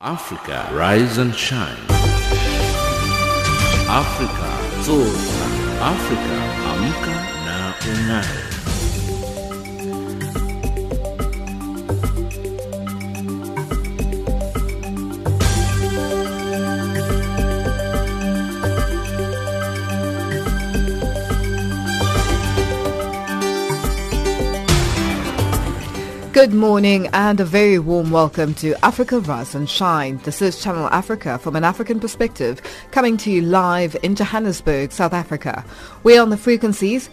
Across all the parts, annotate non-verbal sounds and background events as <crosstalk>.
Africa, rise and shine. Africa, zorka. Africa, amka na ung'are. Good morning and a very warm welcome to Africa Rise and Shine. This is Channel Africa from an African perspective coming to you live in Johannesburg, South Africa. We're on the frequencies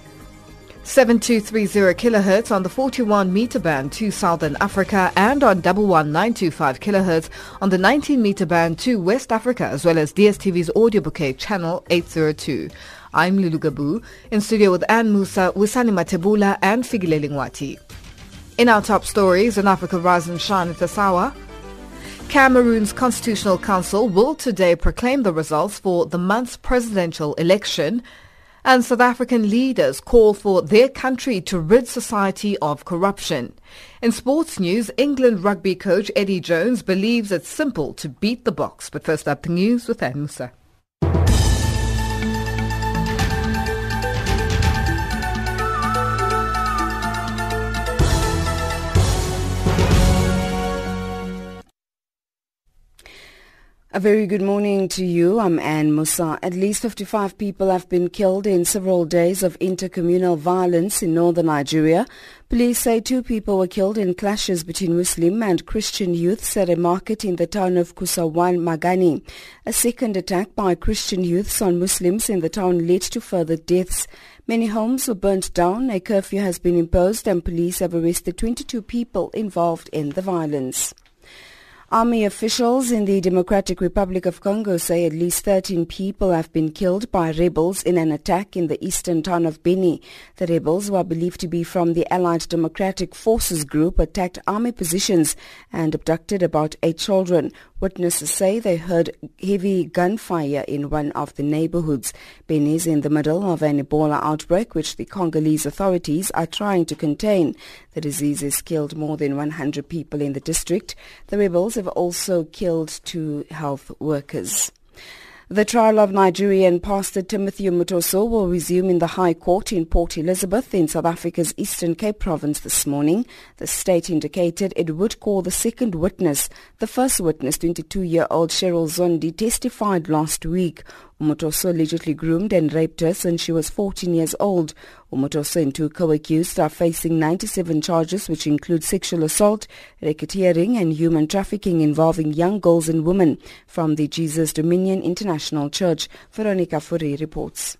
7230 kilohertz on the 41 meter band to Southern Africa and on 11925 kilohertz on the 19 meter band to West Africa as well as DSTV's audio bouquet channel 802. I'm Lulu Gabu in studio with Anne Musa, Wisani Matebula and Figile Lingwati. In our top stories, in Africa Rise and Shine at this Cameroon's Constitutional Council will today proclaim the results for the month's presidential election, and South African leaders call for their country to rid society of corruption. In sports news, England rugby coach Eddie Jones believes it's simple to beat the Boks. But first up, the news with Ann Musa. A very good morning to you. I'm Anne Musa. At least 55 people have been killed in several days of intercommunal violence in northern Nigeria. Police say two people were killed in clashes between Muslim and Christian youths at a market in the town of Kasuwan Magani. A second attack by Christian youths on Muslims in the town led to further deaths. Many homes were burnt down, a curfew has been imposed and police have arrested 22 people involved in the violence. Army officials in the Democratic Republic of Congo say at least 13 people have been killed by rebels in an attack in the eastern town of Beni. The rebels, who are believed to be from the Allied Democratic Forces group, attacked army positions and abducted about eight children. Witnesses say they heard heavy gunfire in one of the neighborhoods. Beni is in the middle of an Ebola outbreak which the Congolese authorities are trying to contain. The disease has killed more than 100 people in the district. The rebels have also killed two health workers. The trial of Nigerian pastor Timothy Omotoso will resume in the High Court in Port Elizabeth in South Africa's Eastern Cape province this morning. The state indicated it would call the second witness. The first witness, 22-year-old Cheryl Zondi, testified last week. Omotoso allegedly groomed and raped her since she was 14 years old. Omotoso and two co-accused are facing 97 charges which include sexual assault, racketeering and human trafficking involving young girls and women. From the Jesus Dominion International Church, Veronica Fourie reports.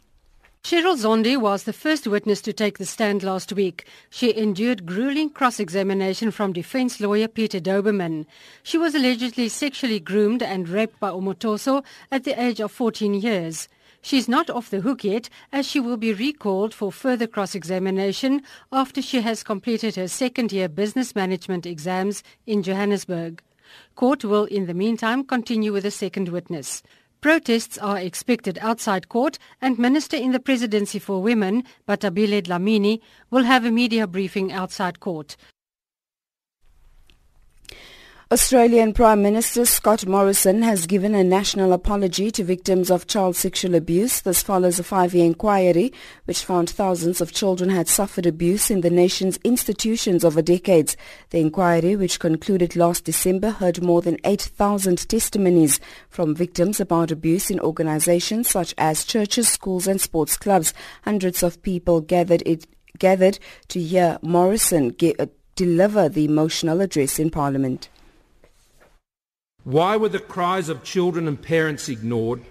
Cheryl Zondi was the first witness to take the stand last week. She endured grueling cross-examination from defense lawyer Peter Daubermann. She was allegedly sexually groomed and raped by Omotoso at the age of 14 years. She's not off the hook yet as she will be recalled for further cross-examination after she has completed her second year business management exams in Johannesburg. Court will in the meantime continue with the second witness. Protests are expected outside court and Minister in the Presidency for Women, Bathabile Dlamini, will have a media briefing outside court. Australian Prime Minister Scott Morrison has given a national apology to victims of child sexual abuse. This follows a five-year inquiry which found thousands of children had suffered abuse in the nation's institutions over decades. The inquiry, which concluded last December, heard more than 8,000 testimonies from victims about abuse in organizations such as churches, schools and sports clubs. Hundreds of people gathered, it, gathered to hear Morrison ge- deliver the emotional address in Parliament. Why were the cries of children and parents ignored?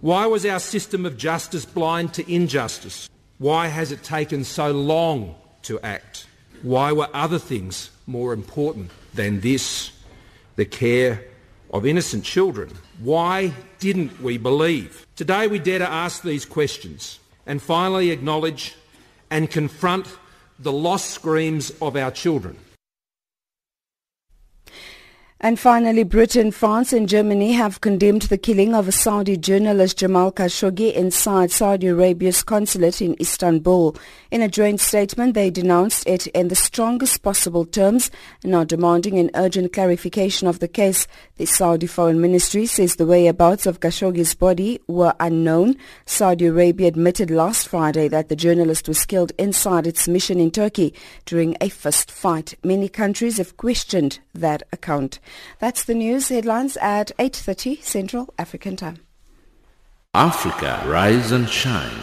Why was our system of justice blind to injustice? Why has it taken so long to act? Why were other things more important than this, the care of innocent children? Why didn't we believe? Today we dare to ask these questions and finally acknowledge and confront the lost screams of our children. And finally, Britain, France and Germany have condemned the killing of a Saudi journalist Jamal Khashoggi inside Saudi Arabia's consulate in Istanbul. In a joint statement, they denounced it in the strongest possible terms and are demanding an urgent clarification of the case. The Saudi Foreign Ministry says the whereabouts of Khashoggi's body were unknown. Saudi Arabia admitted last Friday that the journalist was killed inside its mission in Turkey during a fist fight. Many countries have questioned that account. That's the news headlines at 8.30 Central African Time. Africa, rise and shine.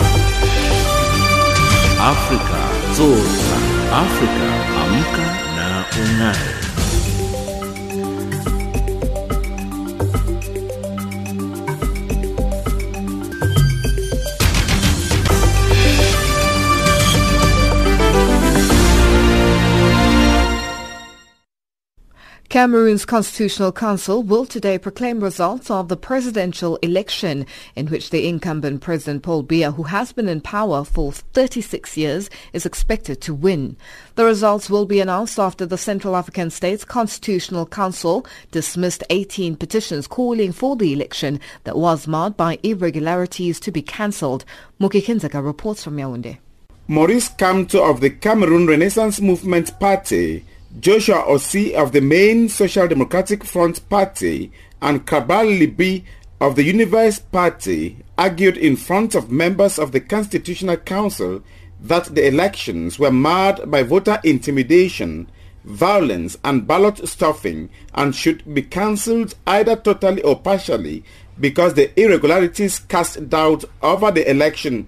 Africa, zorka. Africa, amka na unai. Cameroon's Constitutional Council will today proclaim results of the presidential election in which the incumbent President Paul Biya, who has been in power for 36 years, is expected to win. The results will be announced after the Central African States Constitutional Council dismissed 18 petitions calling for the election that was marred by irregularities to be cancelled. Moki Kinzeka reports from Yaoundé. Maurice Kamto of the Cameroon Renaissance Movement Party Joshua Osih of the main Social Democratic Front Party and Cabral Libii of the Universe Party argued in front of members of the Constitutional Council that the elections were marred by voter intimidation, violence and ballot stuffing and should be cancelled either totally or partially because the irregularities cast doubt over the election.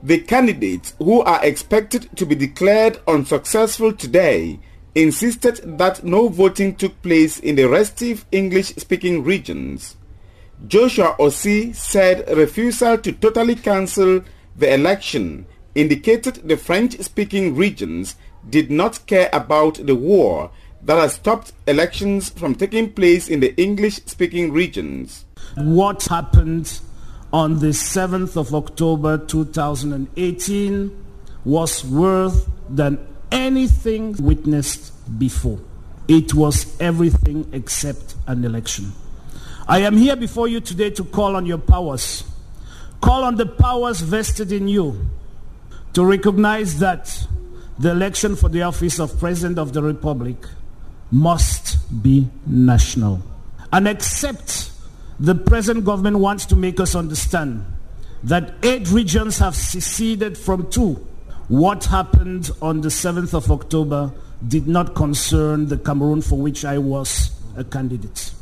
The candidates who are expected to be declared unsuccessful today insisted that no voting took place in the restive English-speaking regions. Joshua Osih said refusal to totally cancel the election indicated the French-speaking regions did not care about the war that has stopped elections from taking place in the English-speaking regions. What happened on the 7th of October 2018 was worse than anything witnessed before. It was everything except an election. I am here before you today to call on your powers. Call on the powers vested in you to recognize that the election for the office of President of the Republic must be national. And except the present government wants to make us understand that eight regions have seceded from two what happened on the 7th of October did not concern the Cameroon for which I was a candidate.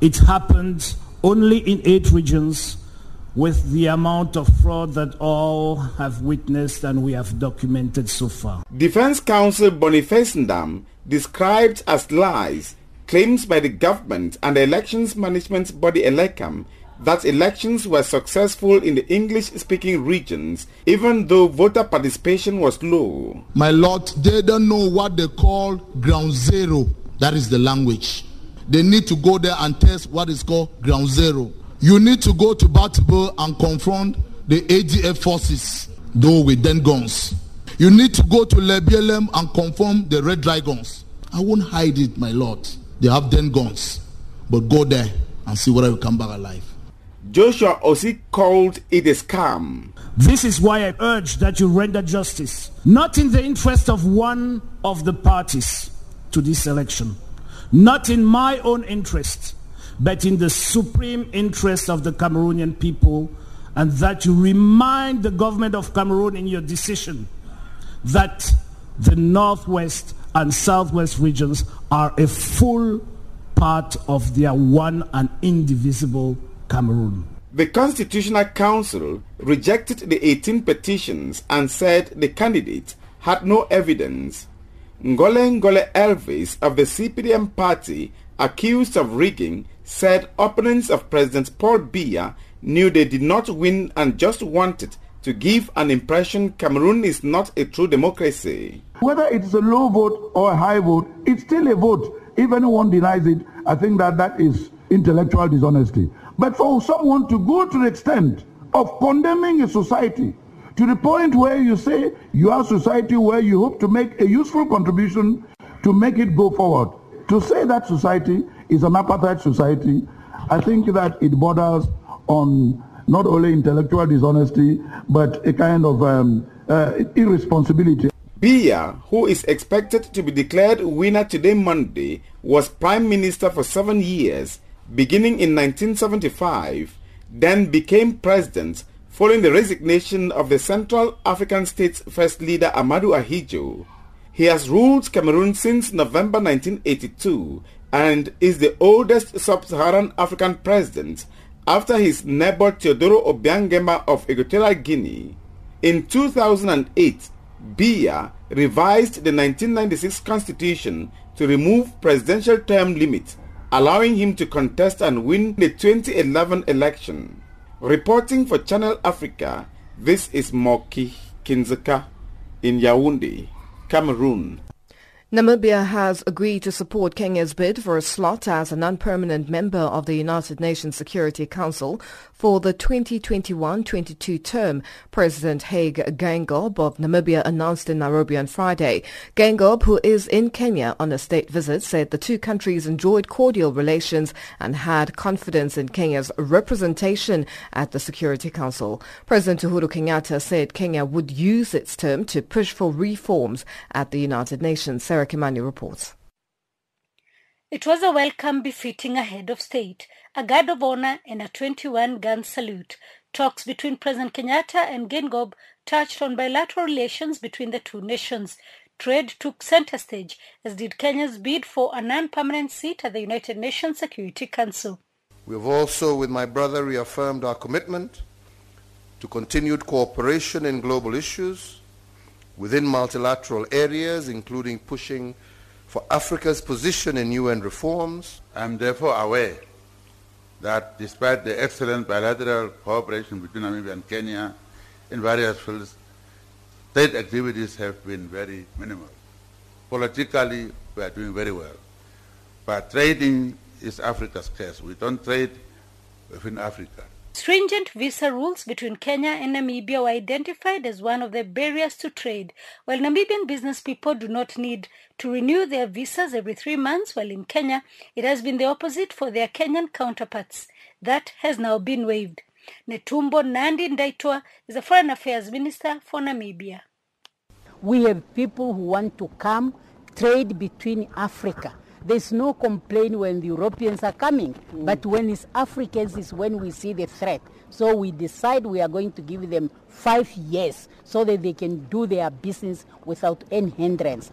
It happened only in eight regions with the amount of fraud that all have witnessed and we have documented so far. Defense Counsel Boniface Ndam described as lies claims by the government and the elections management body ELECAM that elections were successful in the English-speaking regions even though voter participation was low. My lord, they don't know what they call ground zero. That is the language. They need to go there and test what is called ground zero. You need to go to Batibo and confront the ADF forces, though with den guns. You need to go to Lebialem and confront the Red Dragons. I won't hide it, my lord. They have den guns. But go there and see whether you come back alive. Joshua Osih called it a scam. This is why I urge that you render justice, not in the interest of one of the parties to this election, not in my own interest, but in the supreme interest of the Cameroonian people, and that you remind the government of Cameroon in your decision that the northwest and southwest regions are a full part of their one and indivisible Cameroon. The Constitutional Council rejected the 18 petitions and said the candidate had no evidence. Ngole Ngole Elvis of the CPDM party, accused of rigging, said opponents of President Paul Biya knew they did not win and just wanted to give an impression Cameroon is not a true democracy. Whether it's a low vote or a high vote, it's still a vote. If anyone denies it, I think that that is intellectual dishonesty. But for someone to go to the extent of condemning a society to the point where you say you are a society where you hope to make a useful contribution to make it go forward, To say that society is an apartheid society, I think that it borders on not only intellectual dishonesty, but a kind of um, uh, irresponsibility. Biya, who is expected to be declared winner today Monday, was prime minister for seven years, beginning in 1975, then became president following the resignation of the Central African State's first leader Ahmadou Ahidjo. He has ruled Cameroon since November 1982 and is the oldest sub-Saharan African president after his neighbor Teodoro Obiang Nguema of Equatorial Guinea. In 2008, Biya revised the 1996 constitution to remove presidential term limit, allowing him to contest and win the 2011 election. Reporting for Channel Africa, this is Moki Kinzeka in Yaoundé, Cameroon. Namibia has agreed to support Kenya's bid for a slot as a non-permanent member of the United Nations Security Council for the 2021-22 term, President Hage Geingob of Namibia announced in Nairobi on Friday. Geingob, who is in Kenya on a state visit, said the two countries enjoyed cordial relations and had confidence in Kenya's representation at the Security Council. President Uhuru Kenyatta said Kenya would use its term to push for reforms at the United Nations. Sarah Kimani reports. It was a welcome befitting a head of state, a guard of honor and a 21-gun salute. Talks between President Kenyatta and Geingob touched on bilateral relations between the two nations. Trade took center stage, as did Kenya's bid for a non-permanent seat at the United Nations Security Council. We have also, with my brother, reaffirmed our commitment to continued cooperation in global issues, within multilateral areas, including pushing for Africa's position in UN reforms. I am therefore aware that despite the excellent bilateral cooperation between Namibia and Kenya in various fields, trade activities have been very minimal. Politically, we are doing very well. But trading is Africa's case. We don't trade within Africa. Stringent visa rules between Kenya and Namibia were identified as one of the barriers to trade. While Namibian business people do not need to renew their visas every three months, while in Kenya it has been the opposite for their Kenyan counterparts. That has now been waived. Netumbo Nandi-Ndaitwah is the Foreign Affairs Minister for Namibia. We have people who want to come trade between Africa there's no complaint when the Europeans are coming, mm. but when it's Africans is when we see the threat. So we decide we are going to give them five years so that they can do their business without any hindrance.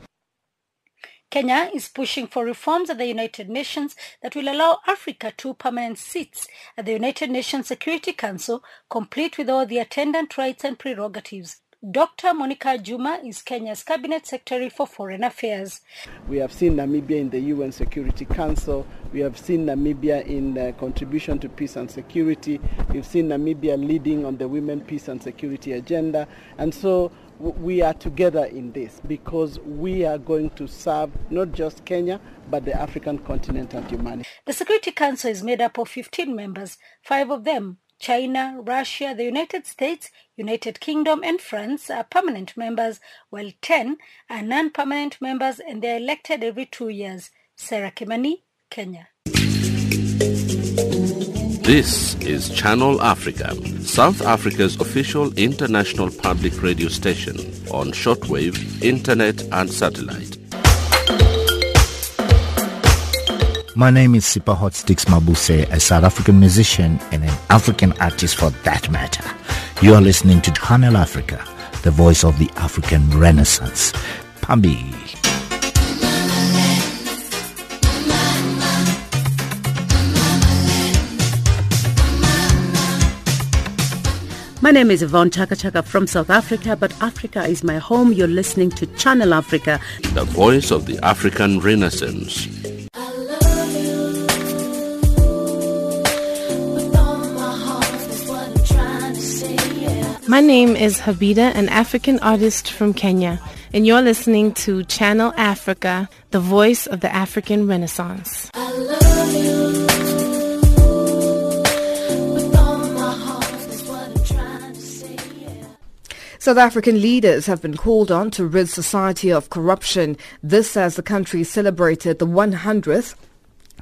Kenya is pushing for reforms at the United Nations that will allow Africa two permanent seats at the United Nations Security Council, complete with all the attendant rights and prerogatives. Dr. Monica Juma is Kenya's Cabinet Secretary for Foreign Affairs. We have seen Namibia in the UN Security Council. We have seen Namibia in uh, contribution to peace and security. We've seen Namibia leading on the women peace and security agenda. And so we are together in this because we are going to serve not just Kenya but the African continent and humanity. The Security Council is made up of 15 members, five of them China, Russia, the United States, United Kingdom and France are permanent members, while 10 are non-permanent members and they are elected every two years. Sarah Kimani, Kenya. This is Channel Africa, South Africa's official international public radio station on shortwave, internet and satellite. My name is Sipho Hotstix Mabuse, a South African musician and an African artist for that matter. You are listening to Channel Africa, the voice of the African Renaissance. Pambi. My name is Yvonne Chaka Chaka from South Africa, but Africa is my home. You're listening to Channel Africa, the voice of the African Renaissance. My name is Habida, an African artist from Kenya, and you're listening to Channel Africa, the voice of the African Renaissance. South African leaders have been called on to rid society of corruption. This as the country celebrated the 100th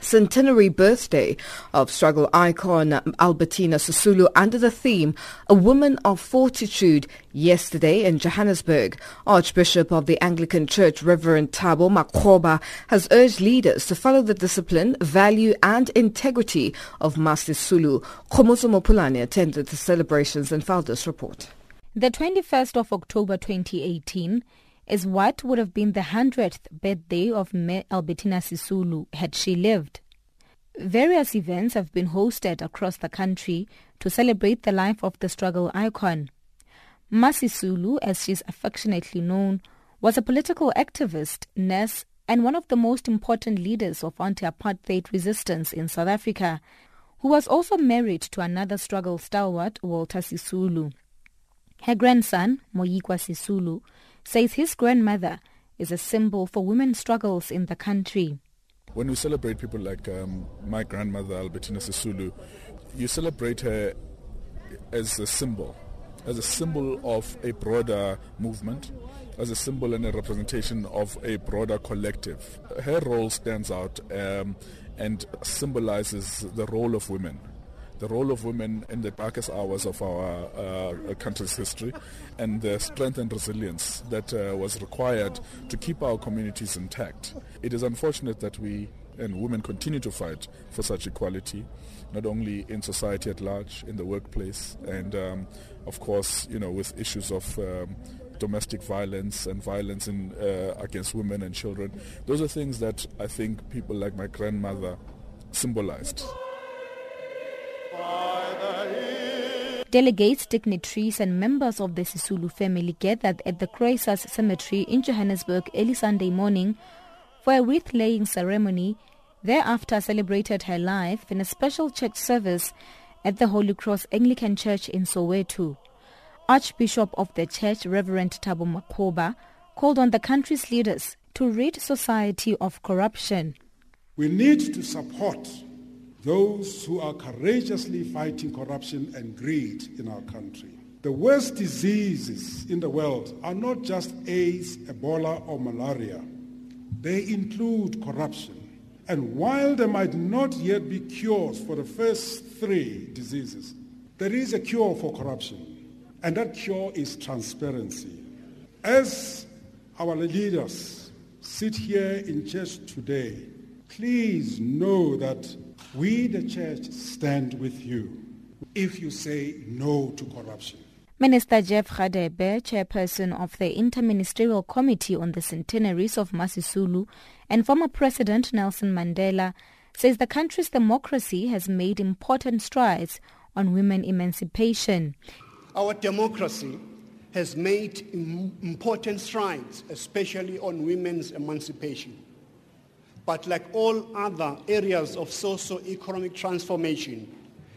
centenary birthday of struggle icon Albertina Sisulu under the theme A Woman of Fortitude yesterday in Johannesburg. Archbishop of the Anglican Church Reverend Thabo Makgoba has urged leaders to follow the discipline, value and integrity of Masisulu. Khomozo Mopulane attended the celebrations and filed this report. The 21st of October 2018 is what would have been the 100th birthday of Me Albertina Sisulu had she lived. Various events have been hosted across the country to celebrate the life of the struggle icon. Masisulu, as she is affectionately known, was a political activist, nurse, and one of the most important leaders of anti-apartheid resistance in South Africa, who was also married to another struggle stalwart, Walter Sisulu. Her grandson, Moyikwa Sisulu, says his grandmother is a symbol for women's struggles in the country. When we celebrate people like um, my grandmother, Albertina Sisulu, you celebrate her as a symbol, as a symbol of a broader movement, as a symbol and a representation of a broader collective. Her role stands out um, and symbolizes the role of women the role of women in the darkest hours of our uh, country's history and the strength and resilience that uh, was required to keep our communities intact. It is unfortunate that we and women continue to fight for such equality, not only in society at large, in the workplace, and um, of course, you know, with issues of um, domestic violence and violence in, uh, against women and children. Those are things that I think people like my grandmother symbolized. Delegates, dignitaries and members of the Sisulu family gathered at the Croesus Cemetery in Johannesburg early Sunday morning for a wreath-laying ceremony, thereafter celebrated her life in a special church service at the Holy Cross Anglican Church in Soweto. Archbishop of the church, Reverend Thabo Makgoba, called on the country's leaders to rid society of corruption. We need to support those who are courageously fighting corruption and greed in our country. The worst diseases in the world are not just AIDS, Ebola, or malaria. They include corruption. And while there might not yet be cures for the first three diseases, there is a cure for corruption. And that cure is transparency. As our leaders sit here in church today, please know that we, the church, stand with you if you say no to corruption. Minister Jeff Radebe, chairperson of the Interministerial Committee on the Centenaries of Masisulu, and former President Nelson Mandela, says the country's democracy has made important strides on women emancipation. Our democracy has made important strides, especially on women's emancipation. But like all other areas of socio-economic transformation,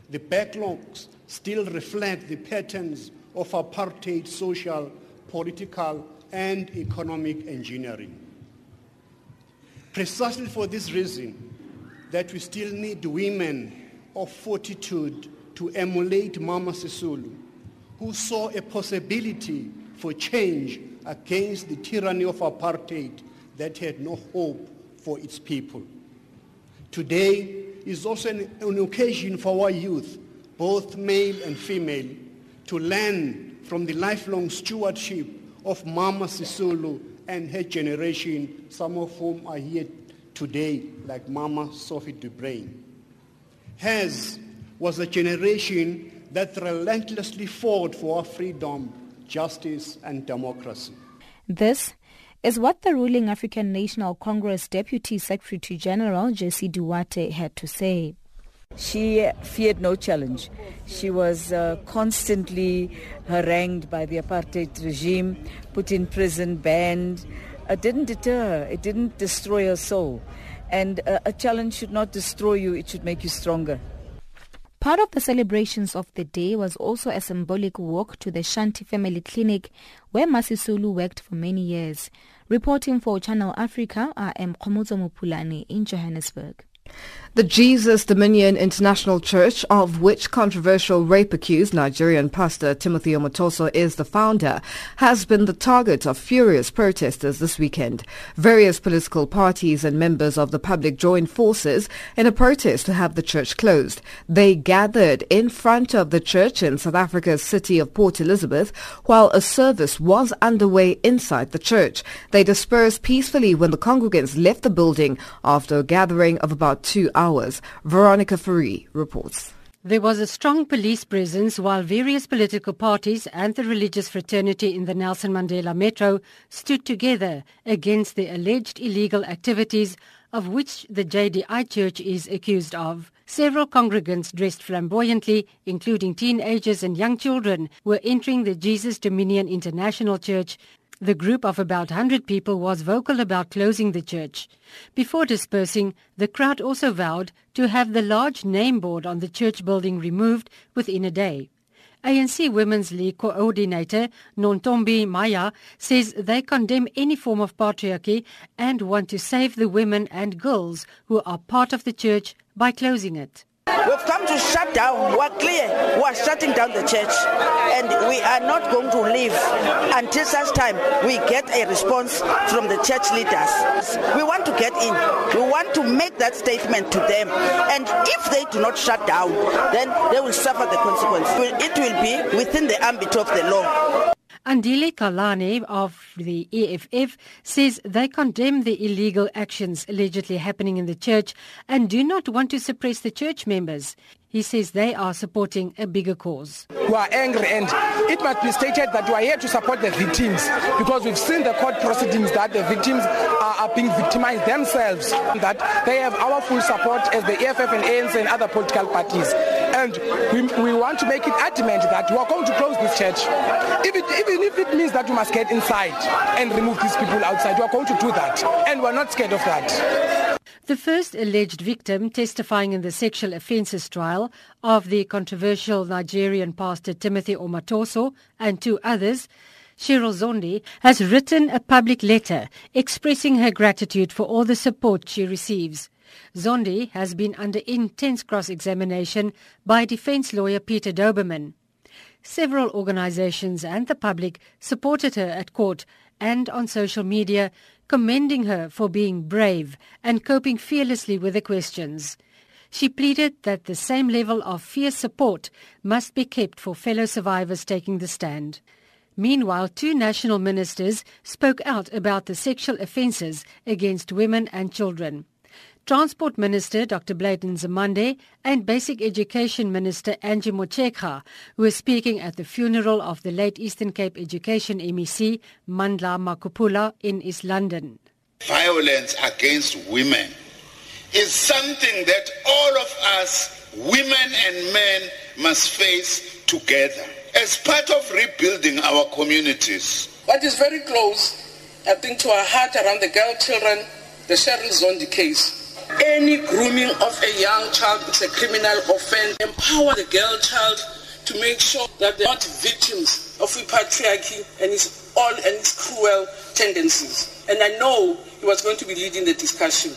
the backlogs still reflect the patterns of apartheid social, political, and economic engineering. Precisely for this reason, that we still need women of fortitude to emulate Mama Sisulu, who saw a possibility for change against the tyranny of apartheid that had no hope for its people. Today is also an, an occasion for our youth, both male and female, to learn from the lifelong stewardship of Mama Sisulu and her generation, some of whom are here today, like Mama Sophie De Bruyn. Hers was a generation that relentlessly fought for our freedom, justice, and democracy. This is what the ruling African National Congress Deputy Secretary General Jessie Duarte had to say. She feared no challenge. She was uh, constantly harangued by the apartheid regime, put in prison, banned. It didn't deter her. It didn't destroy her soul. And uh, a challenge should not destroy you. It should make you stronger. Part of the celebrations of the day was also a symbolic walk to the Shanti Family Clinic where Masisulu worked for many years. Reporting for Channel Africa, I am Khomozo Mopulane in Johannesburg. The Jesus Dominion International Church, of which controversial rape-accused Nigerian pastor Timothy Omotoso is the founder, has been the target of furious protesters this weekend. Various political parties and members of the public joined forces in a protest to have the church closed. They gathered in front of the church in South Africa's city of Port Elizabeth while a service was underway inside the church. They dispersed peacefully when the congregants left the building after a gathering of about two hours hours. Veronica Fourie reports. There was a strong police presence while various political parties and the religious fraternity in the Nelson Mandela Metro stood together against the alleged illegal activities of which the JDI Church is accused of. Several congregants dressed flamboyantly, including teenagers and young children, were entering the Jesus Dominion International Church the group of about 100 people was vocal about closing the church. Before dispersing, the crowd also vowed to have the large name board on the church building removed within a day. ANC Women's League coordinator Nontombi Maya says they condemn any form of patriarchy and want to save the women and girls who are part of the church by closing it. We've come to shut down. We're clear. We're shutting down the church. And we are not going to leave until such time we get a response from the church leaders. We want to get in. We want to make that statement to them. And if they do not shut down, then they will suffer the consequence. It will be within the ambit of the law. Andile Kalane of the EFF says they condemn the illegal actions allegedly happening in the church and do not want to suppress the church members. He says they are supporting a bigger cause. We are angry and it must be stated that we are here to support the victims because we've seen the court proceedings that the victims are, are being victimized themselves, that they have our full support as the EFF and ANC and other political parties. And we, we want to make it adamant that we are going to close this church. If it, even if it means that we must get inside and remove these people outside, we are going to do that. And we're not scared of that. The first alleged victim testifying in the sexual offences trial of the controversial Nigerian pastor Timothy Omotoso and two others, Cheryl Zondi, has written a public letter expressing her gratitude for all the support she receives. Zondi has been under intense cross-examination by defense lawyer Peter Daubermann. Several organizations and the public supported her at court and on social media commending her for being brave and coping fearlessly with the questions. She pleaded that the same level of fierce support must be kept for fellow survivors taking the stand. Meanwhile, two national ministers spoke out about the sexual offences against women and children. Transport Minister Dr. Blade Nzimande and Basic Education Minister Angie Motshekga were speaking at the funeral of the late Eastern Cape Education MEC Mandla Makupula in East London. Violence against women is something that all of us, women and men, must face together as part of rebuilding our communities. What is very close, I think, to our heart around the girl children, the Cheryl Zondi case any grooming of a young child is a criminal offense. Empower the girl child to make sure that they're not victims of patriarchy and its all and its cruel tendencies. And I know he was going to be leading the discussion.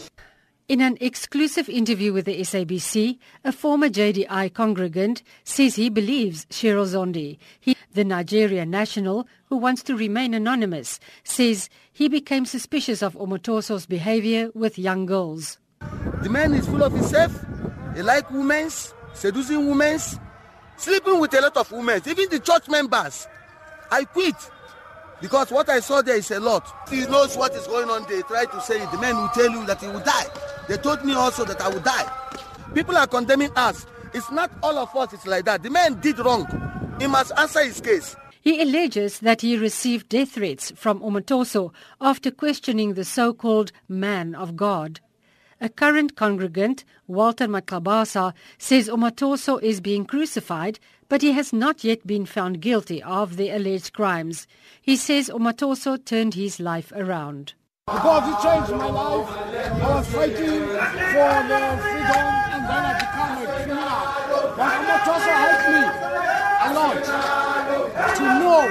In an exclusive interview with the SABC, a former JDI congregant says he believes Cheryl Zondi, he, the Nigerian national who wants to remain anonymous, says he became suspicious of Omotoso's behavior with young girls. The man is full of himself. He like women, seducing women, sleeping with a lot of women, even the church members. I quit because what I saw there is a lot. He knows what is going on. They try to say it. The man will tell you that he will die. They told me also that I will die. People are condemning us. It's not all of us. It's like that. The man did wrong. He must answer his case. He alleges that he received death threats from Omotoso after questioning the so-called man of God. A current congregant, Walter Matlabasa, says Omotoso is being crucified, but he has not yet been found guilty of the alleged crimes. He says Omotoso turned his life around. Because he changed my life, I was fighting for the freedom and then I became a criminal. But Omotoso helped me a lot to know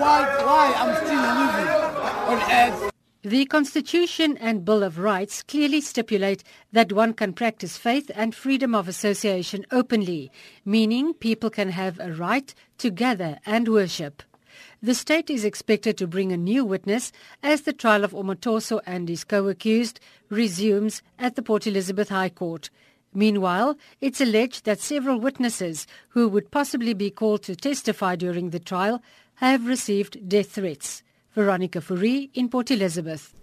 why, why I'm still living on earth. The Constitution and Bill of Rights clearly stipulate that one can practice faith and freedom of association openly, meaning people can have a right to gather and worship. The state is expected to bring a new witness as the trial of Omotoso and his co-accused resumes at the Port Elizabeth High Court. Meanwhile, it's alleged that several witnesses who would possibly be called to testify during the trial have received death threats. Veronica Fourie in Port Elizabeth.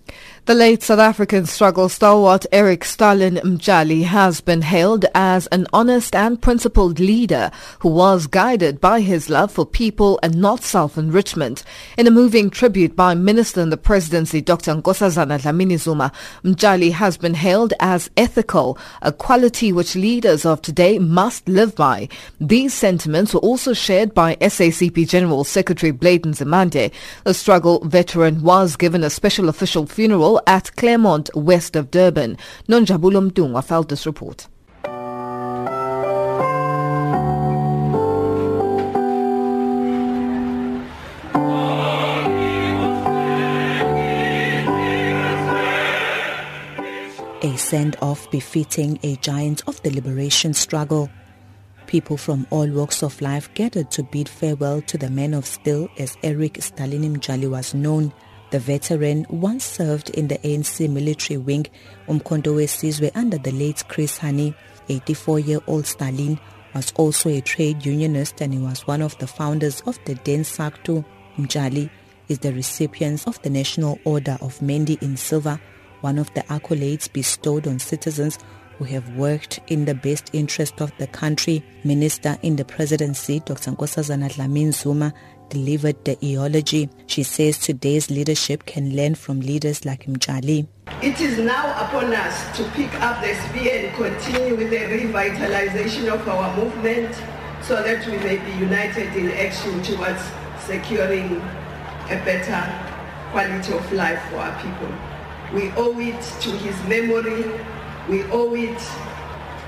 The late South African struggle stalwart Eric Stalin Mtshali has been hailed as an honest and principled leader who was guided by his love for people and not self-enrichment. In a moving tribute by Minister in the Presidency Dr. Nkosazana Dlamini Zuma, Mtshali has been hailed as ethical, a quality which leaders of today must live by. These sentiments were also shared by SACP General Secretary Blade Nzimande. The struggle veteran was given a special official funeral at Claremont, west of Durban. Nonjabulo Mtungwa felt this report. A send-off befitting a giant of the liberation struggle. People from all walks of life gathered to bid farewell to the man of steel as Eric Stalin Mtshali was known. The veteran once served in the ANC military wing Umkhonto weSizwe under the late Chris Hani. 84-year-old Stalin was also a trade unionist and he was one of the founders of the Den SACTU. Mtshali is the recipient of the National Order of Mendi in Silver, one of the accolades bestowed on citizens who have worked in the best interest of the country. Minister in the presidency, Dr. Nkosazana Dlamini Zuma, delivered the eulogy. She says today's leadership can learn from leaders like Mtshali. It is now upon us to pick up the spear and continue with the revitalization of our movement so that we may be united in action towards securing a better quality of life for our people. We owe it to his memory, we owe it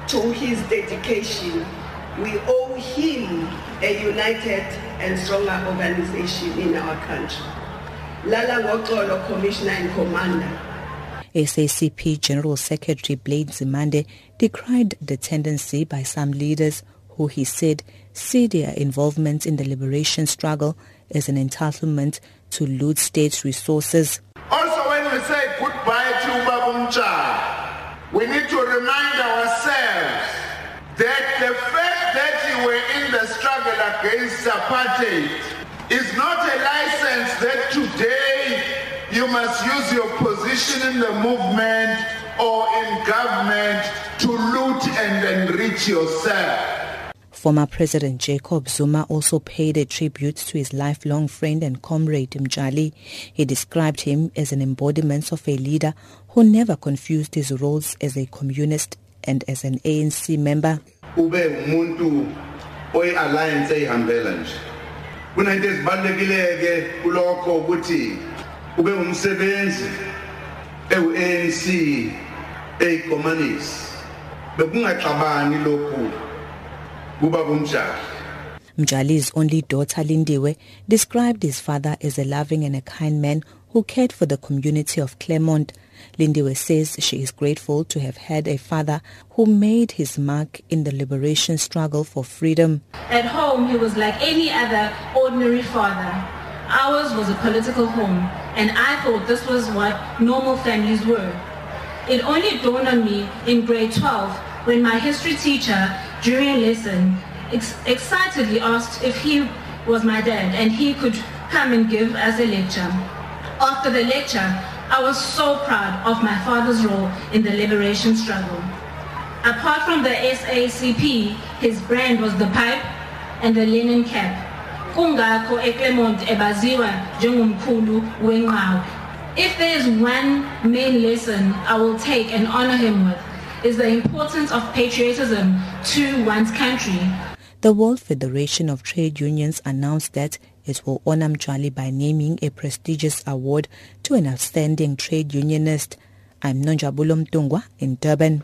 to his dedication, we owe him a united and stronger organization in our country. Lala Ngokolo, Commissioner and Commander. SACP General Secretary Blade Nzimande decried the tendency by some leaders who he said see their involvement in the liberation struggle as an entitlement to loot state resources. Also, when we say goodbye to Babumcha, we need to remind ourselves that the fact that you were in the struggle against apartheid is not a license that today you must use your position in the movement or in government to loot and enrich yourself. Former President Jacob Zuma also paid a tribute to his lifelong friend and comrade Mtshali. He described him as an embodiment of a leader who never confused his roles as a communist and as an ANC member. Oyi-alliance nje kulokho ukuthi ube ewu-ANC eyikomanisi bekungaxabani lokhu kubaba umjali Mtshali's only daughter Lindiwe described his father as a loving and a kind man who cared for the community of Claremont. Lindiwe says she is grateful to have had a father who made his mark in the liberation struggle for freedom. At home, he was like any other ordinary father. Ours was a political home, and I thought this was what normal families were. It only dawned on me in grade 12 when my history teacher, during a lesson, ex- excitedly asked if he was my dad and he could come and give us a lecture. After the lecture, I was so proud of my father's role in the liberation struggle. Apart from the SACP, his brand was the pipe and the linen cap. If there is one main lesson I will take and honor him with, is the importance of patriotism to one's country. The World Federation of Trade Unions announced that it will honor Mtshali by naming a prestigious award to an outstanding trade unionist. I'm Nonjabulo Mtungwa in Durban.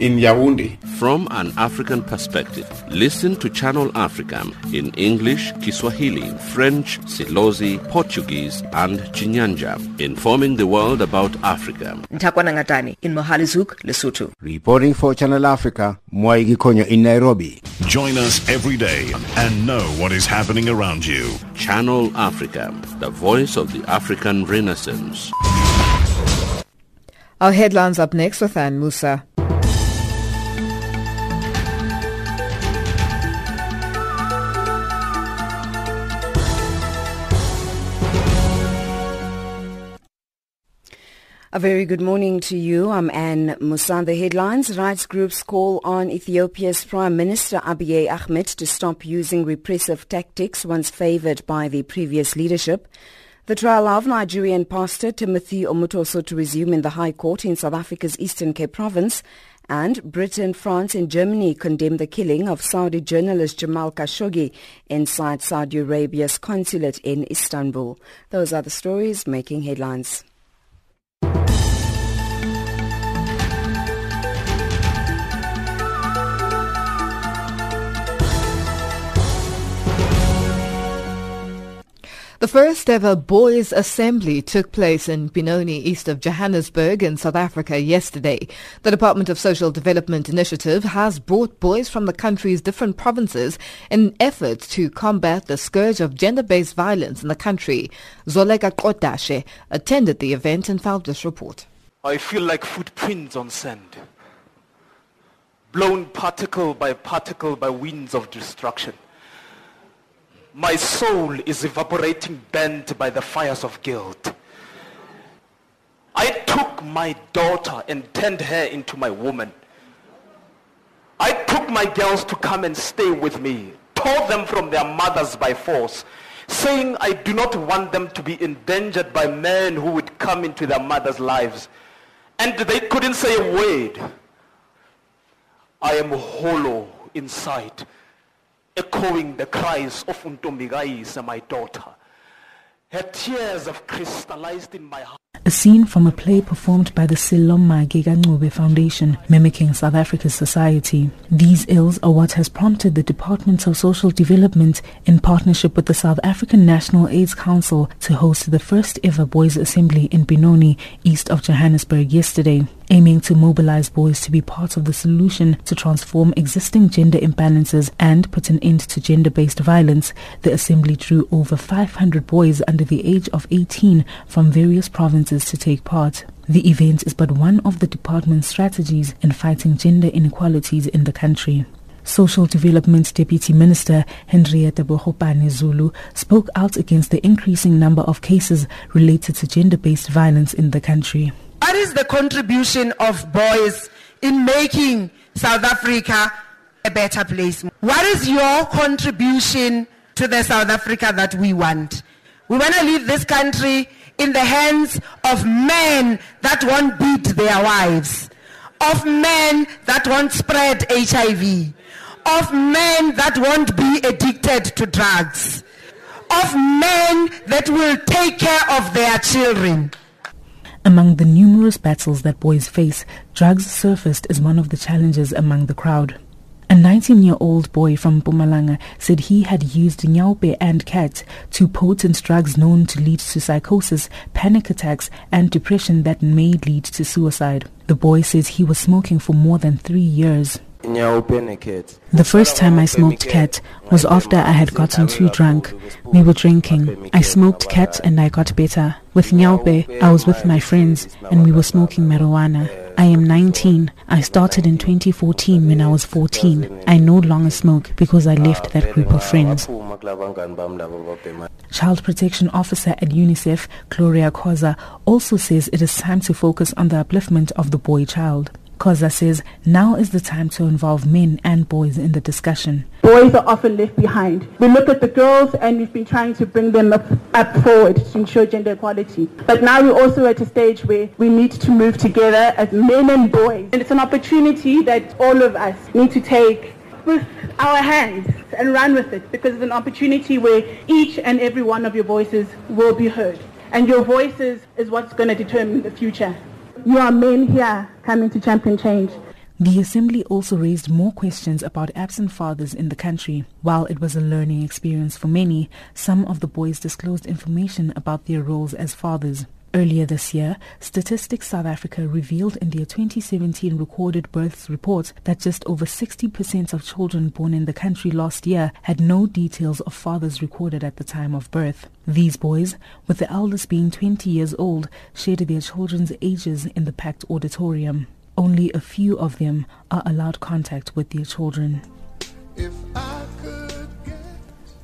in Yaoundé. From an African perspective, listen to Channel Africa in English, Kiswahili, French, Silozi, Portuguese, and Chinyanja, informing the world about Africa. Ntakwana Ngatani in Mohale's Hoek, Lesotho. Reporting for Channel Africa, Mwai Gikonyo in Nairobi. Join us every day and know what is happening around you. Channel Africa, the voice of the African Renaissance. Our headlines up next with Ann Musa. A very good morning to you. I'm Anne Musan. The headlines. Rights groups call on Ethiopia's Prime Minister Abiy Ahmed to stop using repressive tactics once favored by the previous leadership. The trial of Nigerian pastor Timothy Omotoso to resume in the High Court in South Africa's Eastern Cape Province. And Britain, France and Germany condemn the killing of Saudi journalist Jamal Khashoggi inside Saudi Arabia's consulate in Istanbul. Those are the stories making headlines. Bye. The first ever Boys Assembly took place in Benoni, east of Johannesburg in South Africa yesterday. The Department of Social Development Initiative has brought boys from the country's different provinces in efforts to combat the scourge of gender-based violence in the country. Zolega Kotashe attended the event and filed this report. I feel like footprints on sand, blown particle by particle by winds of destruction. My soul is evaporating burnt by the fires of guilt. I took my daughter and turned her into my woman. I took my girls to come and stay with me, tore them from their mothers by force, saying I do not want them to be endangered by men who would come into their mothers' lives. And they couldn't say a word. I am hollow inside echoing the cries of Untombigais, my daughter. Her tears have crystallized in my heart. A scene from a play performed by the Siloma Gegangube Foundation, mimicking South Africa's society. These ills are what has prompted the Department of Social Development, in partnership with the South African National AIDS Council, to host the first ever Boys Assembly in Benoni, east of Johannesburg yesterday aiming to mobilize boys to be part of the solution to transform existing gender imbalances and put an end to gender-based violence. The assembly drew over 500 boys under the age of 18 from various provinces to take part. The event is but one of the department's strategies in fighting gender inequalities in the country. Social Development Deputy Minister Hendrietta Bogopane Zulu spoke out against the increasing number of cases related to gender-based violence in the country. What is the contribution of boys in making South Africa a better place? What is your contribution to the South Africa that we want? We want to leave this country in the hands of men that won't beat their wives, of men that won't spread HIV, of men that won't be addicted to drugs, of men that will take care of their children. Among the numerous battles that boys face, drugs surfaced as one of the challenges among the crowd. A 19-year-old boy from Mpumalanga said he had used nyaope and cat, two potent drugs known to lead to psychosis, panic attacks, and depression that may lead to suicide. The boy says he was smoking for more than three years. The first time I smoked cat was after I had gotten too drunk. We were drinking. I smoked cat and I got better. With Nyaope, I was with my friends and we were smoking marijuana. I am 19. I started in 2014 when I was 14. I no longer smoke because I left that group of friends. Child Protection Officer at UNICEF, Gloria Khoza, also says it is time to focus on the upliftment of the boy child. Khoza says now is the time to involve men and boys in the discussion. Boys are often left behind. We look at the girls and we've been trying to bring them up, up forward to ensure gender equality. But now we're also at a stage where we need to move together as men and boys. And it's an opportunity that all of us need to take with our hands and run with it because it's an opportunity where each and every one of your voices will be heard. And your voices is what's going to determine the future. You are men here coming to champion change. The assembly also raised more questions about absent fathers in the country. While it was a learning experience for many, some of the boys disclosed information about their roles as fathers. Earlier this year, Statistics South Africa revealed in their 2017 recorded births report that just over 60% of children born in the country last year had no details of fathers recorded at the time of birth. These boys, with the eldest being 20 years old, shared their children's ages in the packed auditorium. Only a few of them are allowed contact with their children.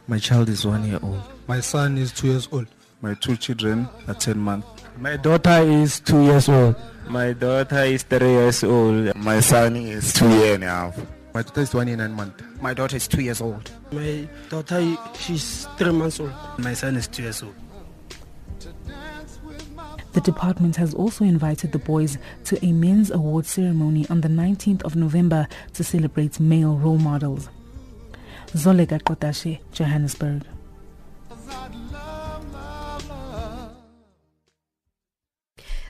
My child is one year old. My son is two years old. My two children are 10 months. My daughter is two years old. My daughter is three years old. My son is two years and a half. My daughter is one year nine months. My daughter is two years old. My daughter, she's three months old. My son is two years old. The department has also invited the boys to a men's award ceremony on the 19th of November to celebrate male role models. Zolega Kotashe, Johannesburg.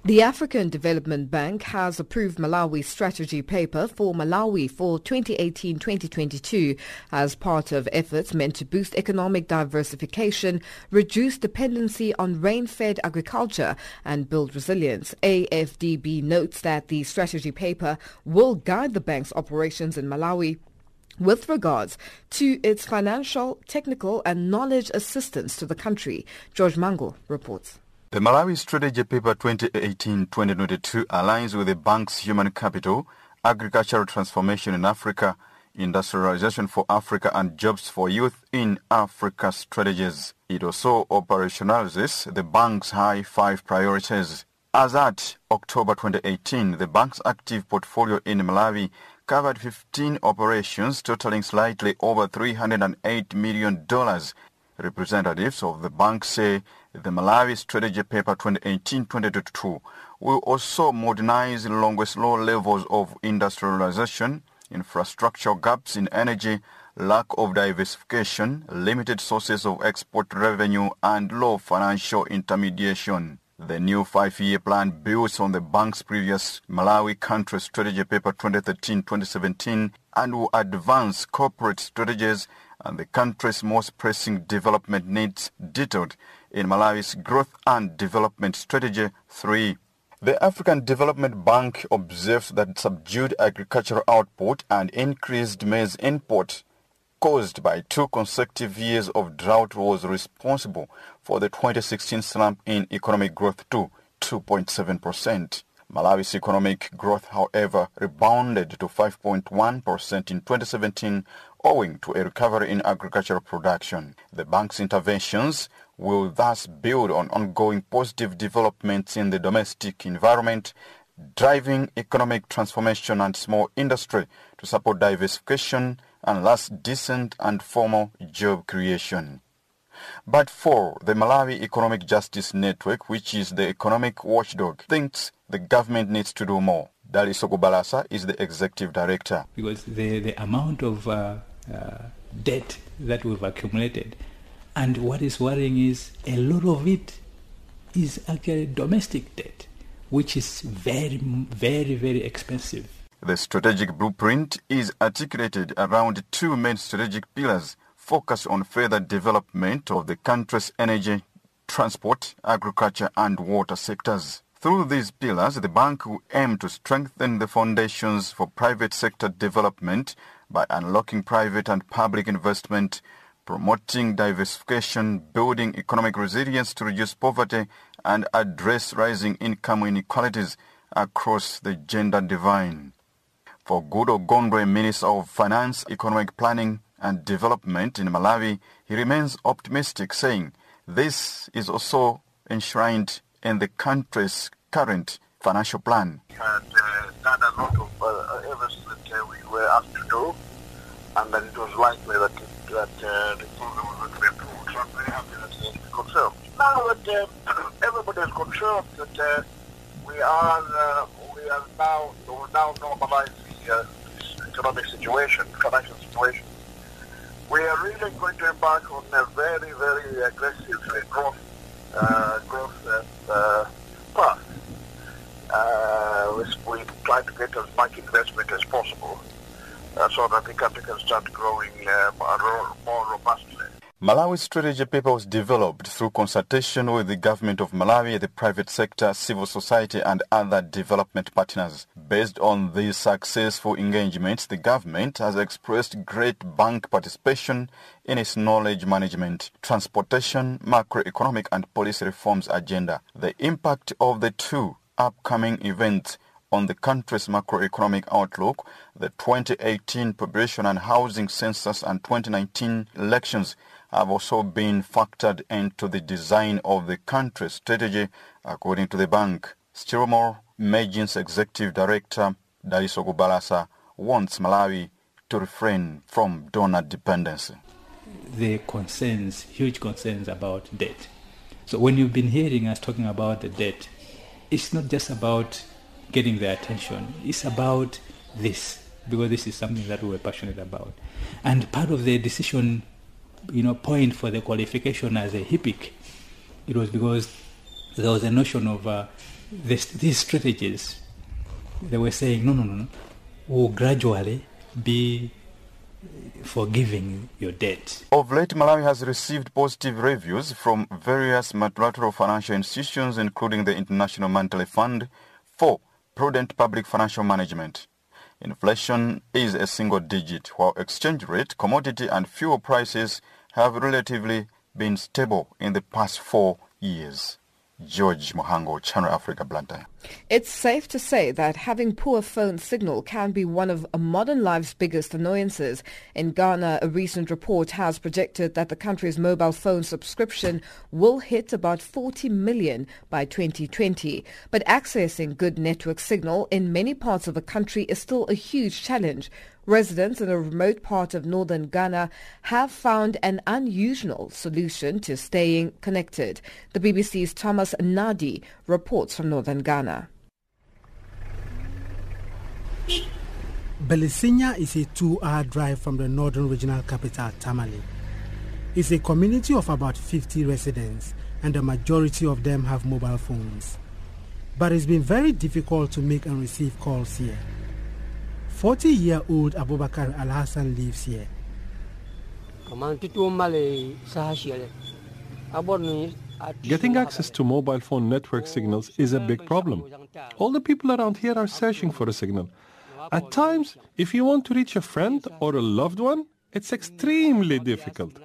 The African Development Bank has approved Malawi's strategy paper for Malawi for 2018-2022 as part of efforts meant to boost economic diversification, reduce dependency on rain-fed agriculture and build resilience. AFDB notes that the strategy paper will guide the bank's operations in Malawi with regards to its financial, technical and knowledge assistance to the country. George Mango reports. The Malawi Strategy Paper 2018-2022 aligns with the bank's human capital, agricultural transformation in Africa, industrialization for Africa and jobs for youth in Africa strategies. It also operationalizes the bank's high five priorities. As at October 2018, the bank's active portfolio in Malawi covered 15 operations totaling slightly over $308 million. Representatives of the bank say the Malawi Strategy Paper 2018-2022 will also modernize longest low levels of industrialization, infrastructure gaps in energy, lack of diversification, limited sources of export revenue, and low financial intermediation. The new five-year plan builds on the bank's previous Malawi Country Strategy Paper 2013-2017 and will advance corporate strategies and the country's most pressing development needs detailed in Malawi's Growth and Development Strategy 3. The African Development Bank observes that subdued agricultural output and increased maize import caused by two consecutive years of drought was responsible for the 2016 slump in economic growth to 2.7%. Malawi's economic growth, however, rebounded to 5.1% in 2017 owing to a recovery in agricultural production. The bank's interventions will thus build on ongoing positive developments in the domestic environment, driving economic transformation and small industry to support diversification and last decent and formal job creation. But for the Malawi Economic Justice Network, which is the economic watchdog, thinks the government needs to do more. Dalitso Kubalasa is the executive director. Because the, the amount of uh, uh, debt that we've accumulated and what is worrying is a lot of it is actually domestic debt, which is very, very, very expensive. The strategic blueprint is articulated around two main strategic pillars focused on further development of the country's energy, transport, agriculture and water sectors. Through these pillars, the bank will aim to strengthen the foundations for private sector development by unlocking private and public investment promoting diversification, building economic resilience to reduce poverty and address rising income inequalities across the gender divide. For Goodall Gondwe, Minister of Finance, Economic Planning and Development in Malawi, he remains optimistic, saying this is also enshrined in the country's current financial plan. had uh, done a lot of uh, efforts that uh, we were asked to do, and that it was likely that, that uh, the program was going to be approved. So I'm very happy that he has been confirmed. Now that uh, everybody is confirmed that uh, we are uh, we are now we now normalize the uh, economic situation, financial situation. We are really going to embark on a very very aggressive uh, growth uh, growth uh, path. We, try to get as much investment as possible so that the country can start growing more, more robustly. Malawi's strategy paper was developed through consultation with the government of Malawi, the private sector, civil society and other development partners. Based on these successful engagements, the government has expressed great bank participation in its knowledge management, transportation, macroeconomic and policy reforms agenda. The impact of the two upcoming events on the country's macroeconomic outlook, the 2018 population and housing census and 2019 elections have also been factored into the design of the country's strategy, according to the bank. Still more, Magins Executive Director Dalitso Kubalasa wants Malawi to refrain from donor dependency. There are concerns, huge concerns about debt. So when you've been hearing us talking about the debt, it's not just about getting their attention. It's about this, because this is something that we're passionate about. And part of the decision you know, point for the qualification as a HIPC, it was because there was a notion of uh, this, these strategies. They were saying, no, no, no, no, will gradually be forgiving your debt. Of late, Malawi has received positive reviews from various multilateral financial institutions, including the International Monetary Fund, for prudent public financial management. Inflation is a single digit, while exchange rate, commodity and fuel prices have relatively been stable in the past four years. George Mohango, Channel Africa, Blantyre. It's safe to say that having poor phone signal can be one of modern life's biggest annoyances. In Ghana, a recent report has projected that the country's mobile phone subscription will hit about 40 million by 2020. But accessing good network signal in many parts of the country is still a huge challenge. Residents in a remote part of northern Ghana have found an unusual solution to staying connected. The BBC's Thomas Naadi reports from northern Ghana. Belisinya is a two-hour drive from the northern regional capital, Tamale. It's a community of about 50 residents, and the majority of them have mobile phones. But it's been very difficult to make and receive calls here. 40-year-old Abubakar Al-Hassan lives here. Getting access to mobile phone network signals is a big problem. All the people around here are searching for a signal. At times, if you want to reach a friend or a loved one, it's extremely difficult.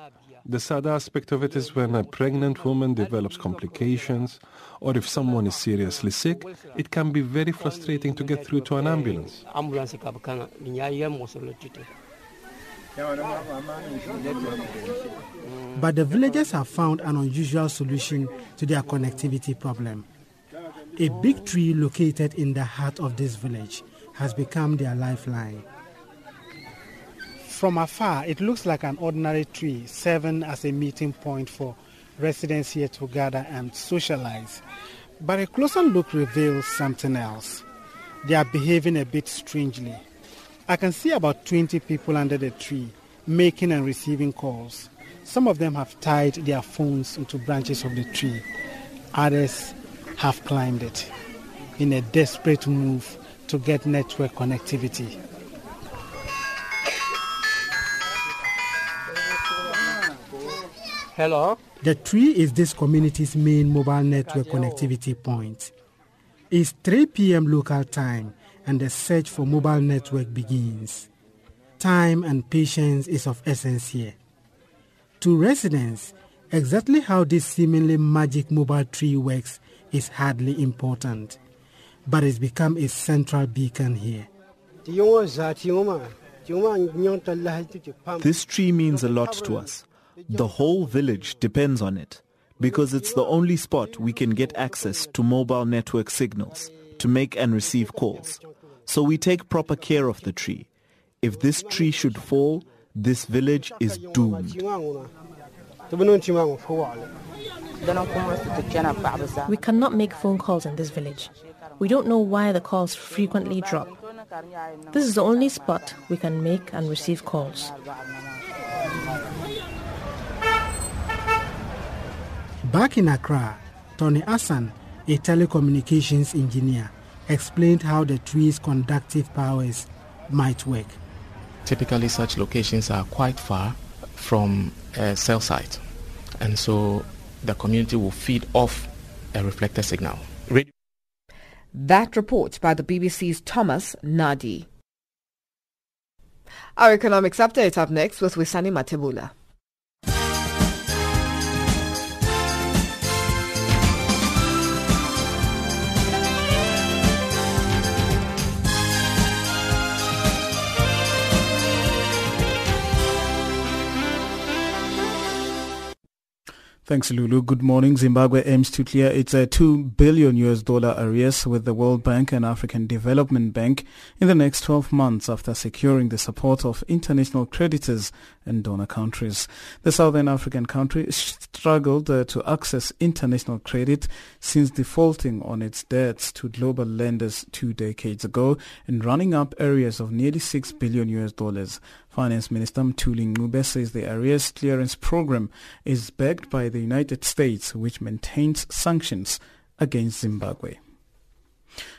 The sad aspect of it is when a pregnant woman develops complications, or if someone is seriously sick, it can be very frustrating to get through to an ambulance. But the villagers have found an unusual solution to their connectivity problem. A big tree located in the heart of this village has become their lifeline. From afar, it looks like an ordinary tree serving as a meeting point for residents here to gather and socialize. But a closer look reveals something else. They are behaving a bit strangely. I can see about 20 people under the tree making and receiving calls. Some of them have tied their phones into branches of the tree. Others have climbed it in a desperate move to get network connectivity. Hello? The tree is this community's main mobile network connectivity point. It's 3 p.m. local time and the search for mobile network begins. Time and patience is of essence here. To residents, exactly how this seemingly magic mobile tree works is hardly important, but it's become a central beacon here. This tree means a lot to us. The whole village depends on it because it's the only spot we can get access to mobile network signals to make and receive calls. So we take proper care of the tree. If this tree should fall, this village is doomed. We cannot make phone calls in this village. We don't know why the calls frequently drop. This is the only spot we can make and receive calls. Back in Accra, Tony Hassan, a telecommunications engineer, explained how the tree's conductive powers might work. Typically, such locations are quite far from a cell site, and so the community will feed off a reflector signal. That report by the BBC's Thomas Naadi. Our economics update up next with Wisani Matebula. Thanks, Lulu. Good morning. Zimbabwe aims to clear its uh, 2 billion US dollar arrears with the World Bank and African Development Bank in the next 12 months after securing the support of international creditors and donor countries. The Southern African country struggled uh, to access international credit since defaulting on its debts to global lenders two decades ago and running up areas of nearly 6 billion US dollars. Finance Minister Mthuli Ncube says the arrears clearance program is backed by the United States, which maintains sanctions against Zimbabwe.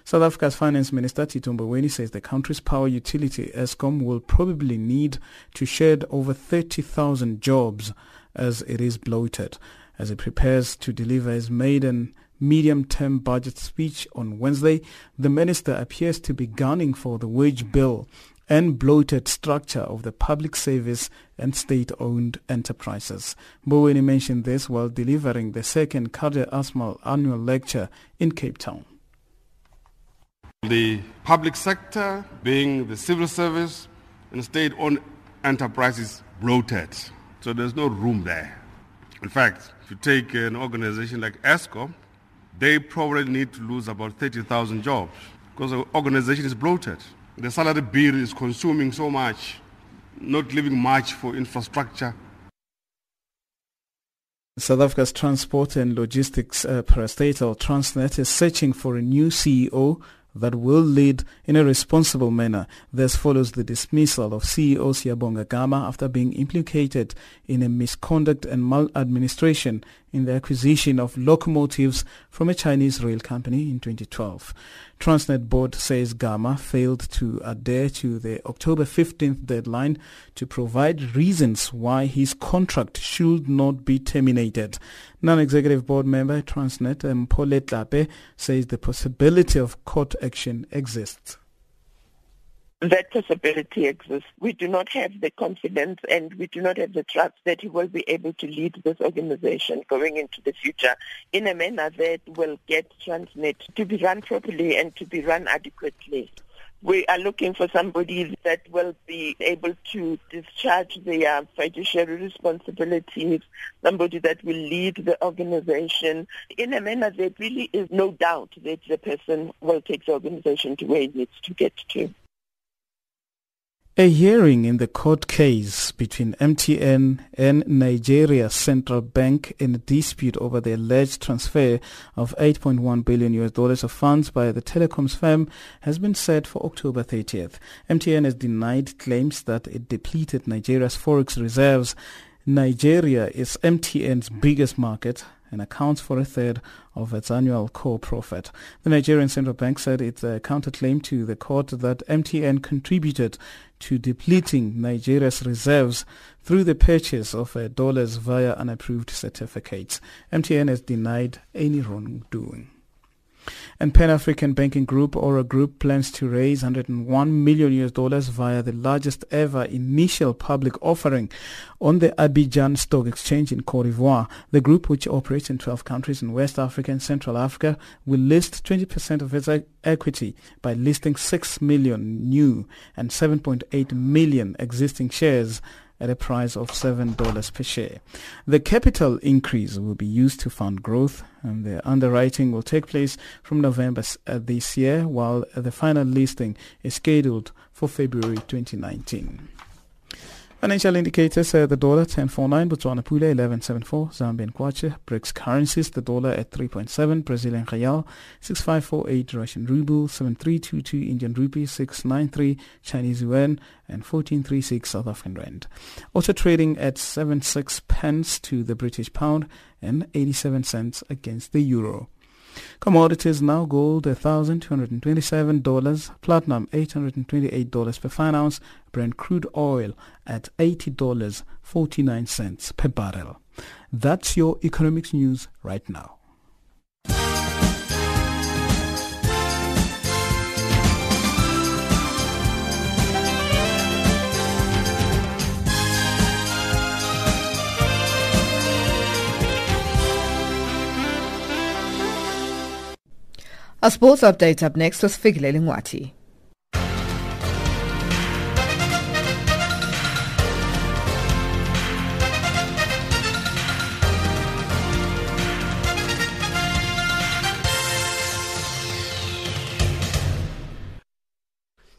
South Africa's Finance Minister Tito Mboweni says the country's power utility Eskom will probably need to shed over 30,000 jobs as it is bloated. As it prepares to deliver his maiden medium-term budget speech on Wednesday, the minister appears to be gunning for the wage bill and bloated structure of the public service and state-owned enterprises. Mboweni mentioned this while delivering the second Kader Asmal annual lecture in Cape Town. The public sector, being the civil service and state-owned enterprises, bloated. So there's no room there. In fact, if you take an organization like Eskom, they probably need to lose about 30,000 jobs because the organization is bloated. The salary bill is consuming so much, not leaving much for infrastructure. South Africa's transport and logistics uh, parastatal Transnet is searching for a new CEO that will lead in a responsible manner. This follows the dismissal of CEO Siyabonga Gama after being implicated in a misconduct and maladministration in the acquisition of locomotives from a Chinese rail company in 2012. Transnet board says Gama failed to adhere to the October 15th deadline to provide reasons why his contract should not be terminated. Non-executive board member Transnet Mpole Tlape says the possibility of court action exists that possibility exists. We do not have the confidence and we do not have the trust that he will be able to lead this organization going into the future in a manner that will get Transnet to be run properly and to be run adequately. We are looking for somebody that will be able to discharge their fiduciary responsibilities, somebody that will lead the organization in a manner that really is no doubt that the person will take the organization to where it needs to get to. A hearing in the court case between MTN and Nigeria's central bank in a dispute over the alleged transfer of 8.1 billion US dollars of funds by the telecoms firm has been set for October 30th. MTN has denied claims that it depleted Nigeria's forex reserves. Nigeria is MTN's biggest market and accounts for a third of its annual core profit. The Nigerian Central Bank said its uh, counterclaim to the court that MTN contributed to depleting Nigeria's reserves through the purchase of uh, dollars via unapproved certificates. MTN has denied any wrongdoing. And Pan-African Banking Group, Oragroup, plans to raise 101 million US dollars via the largest ever initial public offering on the Abidjan Stock Exchange in Cote d'Ivoire. The group, which operates in 12 countries in West Africa and Central Africa, will list 20% of its equity by listing 6 million new and 7.8 million existing shares at a price of $7 per share. The capital increase will be used to fund growth and the underwriting will take place from November uh, this year while the final listing is scheduled for February 2019. Financial indicators, uh, the dollar 1049, Botswana Pula 1174, Zambian Kwacha, BRICS currencies, the dollar at 3.7, Brazilian Real 6548, Russian Ruble 7322, Indian Rupee 693, Chinese Yuan and 1436 South African Rand. Also trading at 76 pence to the British Pound and 87 cents against the Euro. Commodities now gold $1,227, platinum $828 per fine ounce, Brent crude oil at $80.49 per barrel. That's your economics news right now. A sports update up next with Figile Ngwati.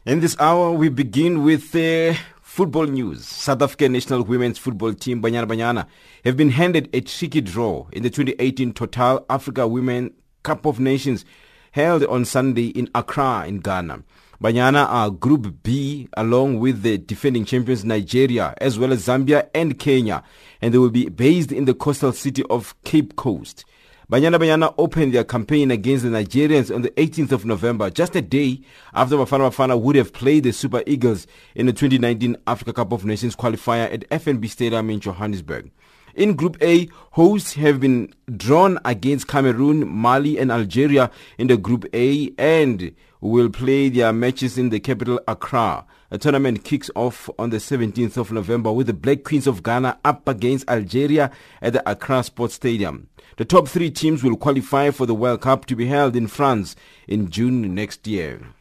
In this hour, we begin with uh, football news. South African national women's football team Banyana Banyana have been handed a tricky draw in the 2018 Total Africa Women Cup of Nations held on Sunday in Accra in Ghana. Banyana are Group B along with the defending champions Nigeria as well as Zambia and Kenya and they will be based in the coastal city of Cape Coast. Banyana Banyana opened their campaign against the Nigerians on the 18th of November, just a day after Bafana Bafana would have played the Super Eagles in the 2019 Africa Cup of Nations qualifier at FNB Stadium in Johannesburg. In Group A, hosts have been drawn against Cameroon, Mali and Algeria in the Group A and will play their matches in the capital Accra. The tournament kicks off on the 17th of November with the Black Queens of Ghana up against Algeria at the Accra Sports Stadium. The top three teams will qualify for the World Cup to be held in France in June next year.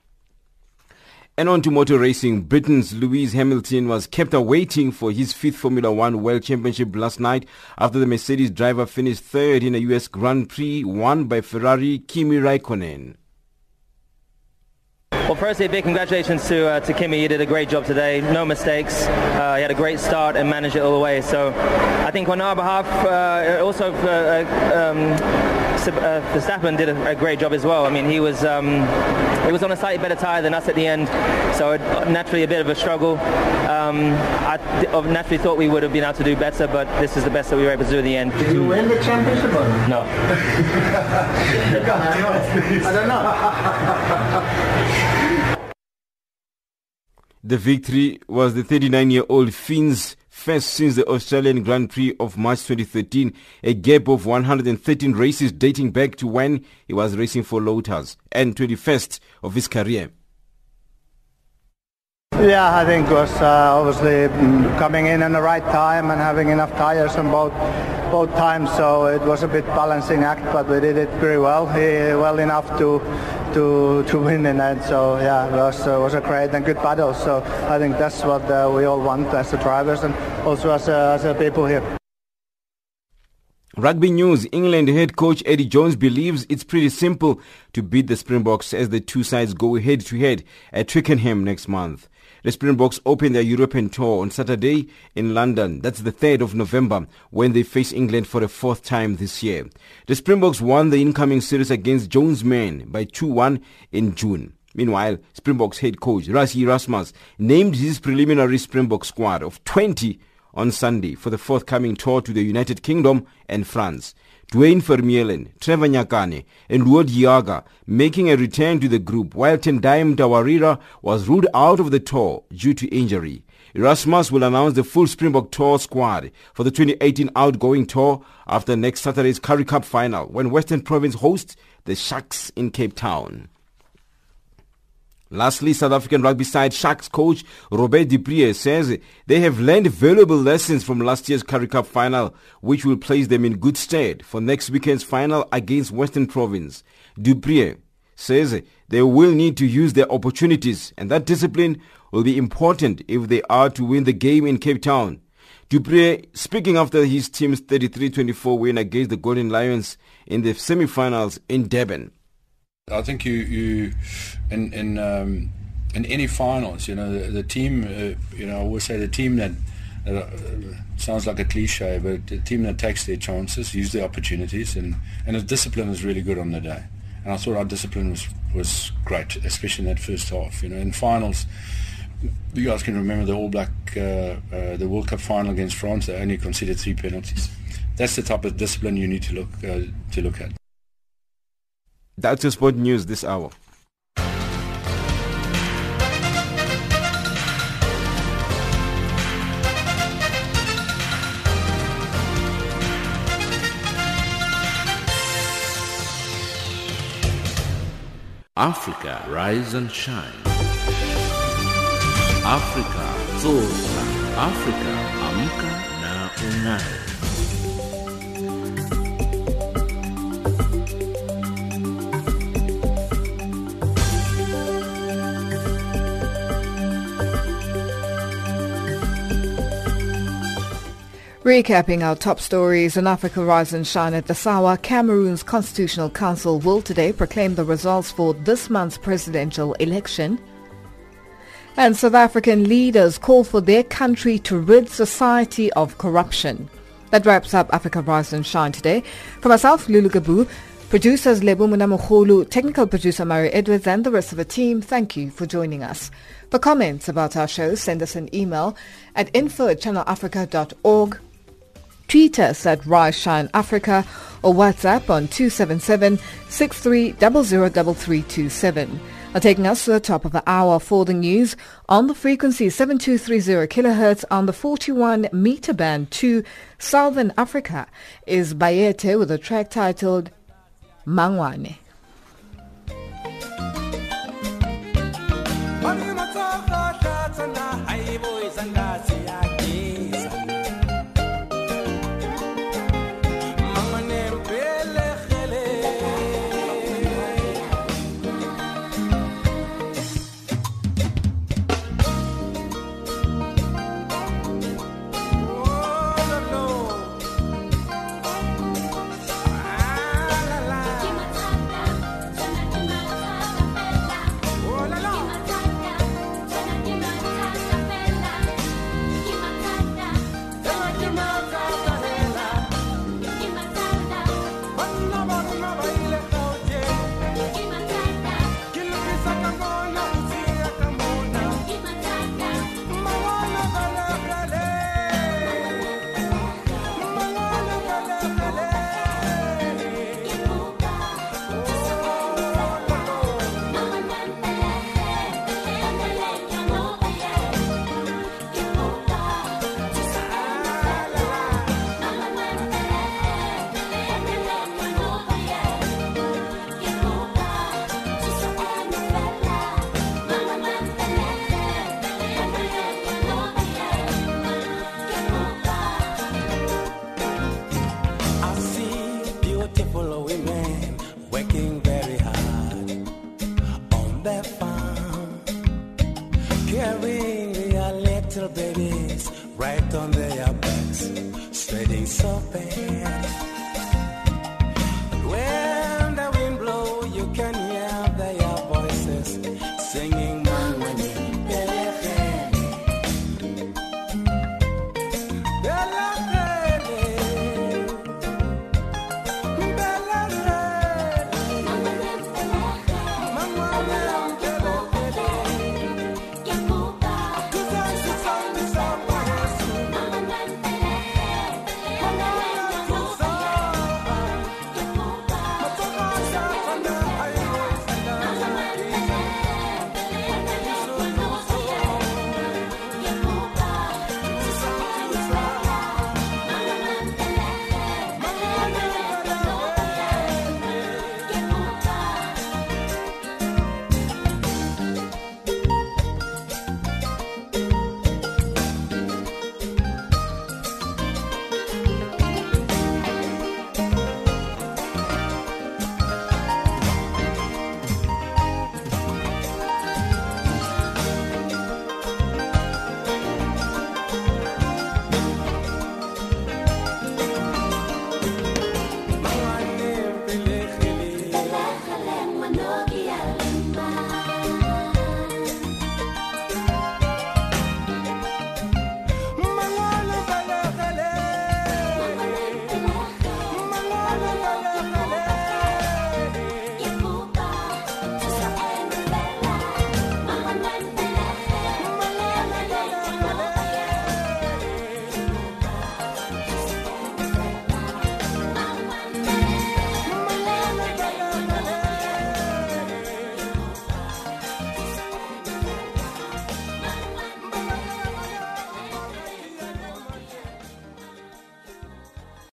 And on to motor racing, Britain's Lewis Hamilton was kept awaiting for his fifth Formula One World Championship last night after the Mercedes driver finished third in a US Grand Prix won by Ferrari Kimi Raikkonen. Well, firstly, a big congratulations to uh, to Kimi. He did a great job today. No mistakes. Uh, he had a great start and managed it all the way. So, I think on our behalf, uh, also uh, uh, um, uh, Verstappen did a, a, great job as well. I mean, he was um, he was on a slightly better tyre than us at the end, so it, naturally a bit of a struggle. Um, I naturally thought we would have been able to do better, but this is the best that we were able to do in the end. Did you win the championship or no? <laughs> I don't know. The victory was the 39-year-old Finn's first since the Australian Grand Prix of March 2013, a gap of 113 races dating back to when he was racing for Lotus and 21st of his career. Yeah, I think it was uh, obviously mm, coming in at the right time and having enough tires on both both times, so it was a bit balancing act, but we did it very well, well enough to to to win in that. So yeah, it was, uh, was a great and good battle. So I think that's what uh, we all want as the drivers and also as uh, as the people here. Rugby news England head coach Eddie Jones believes it's pretty simple to beat the Springboks as the two sides go head to head at Twickenham next month. The Springboks open their European tour on Saturday in London. That's the 3rd of November when they face England for the fourth time this year. The Springboks won the incoming series against Jones Men by 2-1 in June. Meanwhile, Springboks head coach Rassie Erasmus named his preliminary Springbok squad of 20 on Sunday for the forthcoming tour to the United Kingdom and France. Duane Vermeulen, Trevor Nyakane, and Lood Jager making a return to the group, while Tendai Mtawarira was ruled out of the tour due to injury. Erasmus will announce the full Springbok Tour squad for the 2018 outgoing tour after next Saturday's Currie Cup final when Western Province hosts the Sharks in Cape Town. Lastly, South African rugby side Sharks coach Robert du Preez says they have learned valuable lessons from last year's Currie Cup final, which will place them in good stead for next weekend's final against Western Province. du Preez says they will need to use their opportunities and that discipline will be important if they are to win the game in Cape Town. du Preez, speaking after his team's 33-24 win against the Golden Lions in the semi-finals in Durban. I think you, you in in um, in any finals, you know, the, the team, uh, you know, I always say the team that uh, sounds like a cliche, but the team that takes their chances, use their opportunities, and and the discipline is really good on the day. And I thought our discipline was was great, especially in that first half. You know, in finals. You guys can remember the All Black, uh, uh, the World Cup final against France. They only conceded three penalties. That's the type of discipline you need to look uh, to look at. That's your sport news this hour. Africa, rise and shine. Africa, zorka. Africa, amka na ung'are. Recapping our top stories in Africa Rise and Shine at the Sawa, Cameroon's Constitutional Council will today proclaim the results for this month's presidential election. And South African leaders call for their country to rid society of corruption. That wraps up Africa Rise and Shine today. For myself, Lulu Gabu, producers Lebu Munamukhulu, technical producer Mary Edwards and the rest of the team, thank you for joining us. For comments about our show, send us an email at info at channelafrica.org tweet us at Shine Africa or WhatsApp on 277 63003327. Now taking us to the top of the hour for the news on the frequency 7230 kilohertz on the 41 meter band to Southern Africa is Bayete with a track titled Mangwane.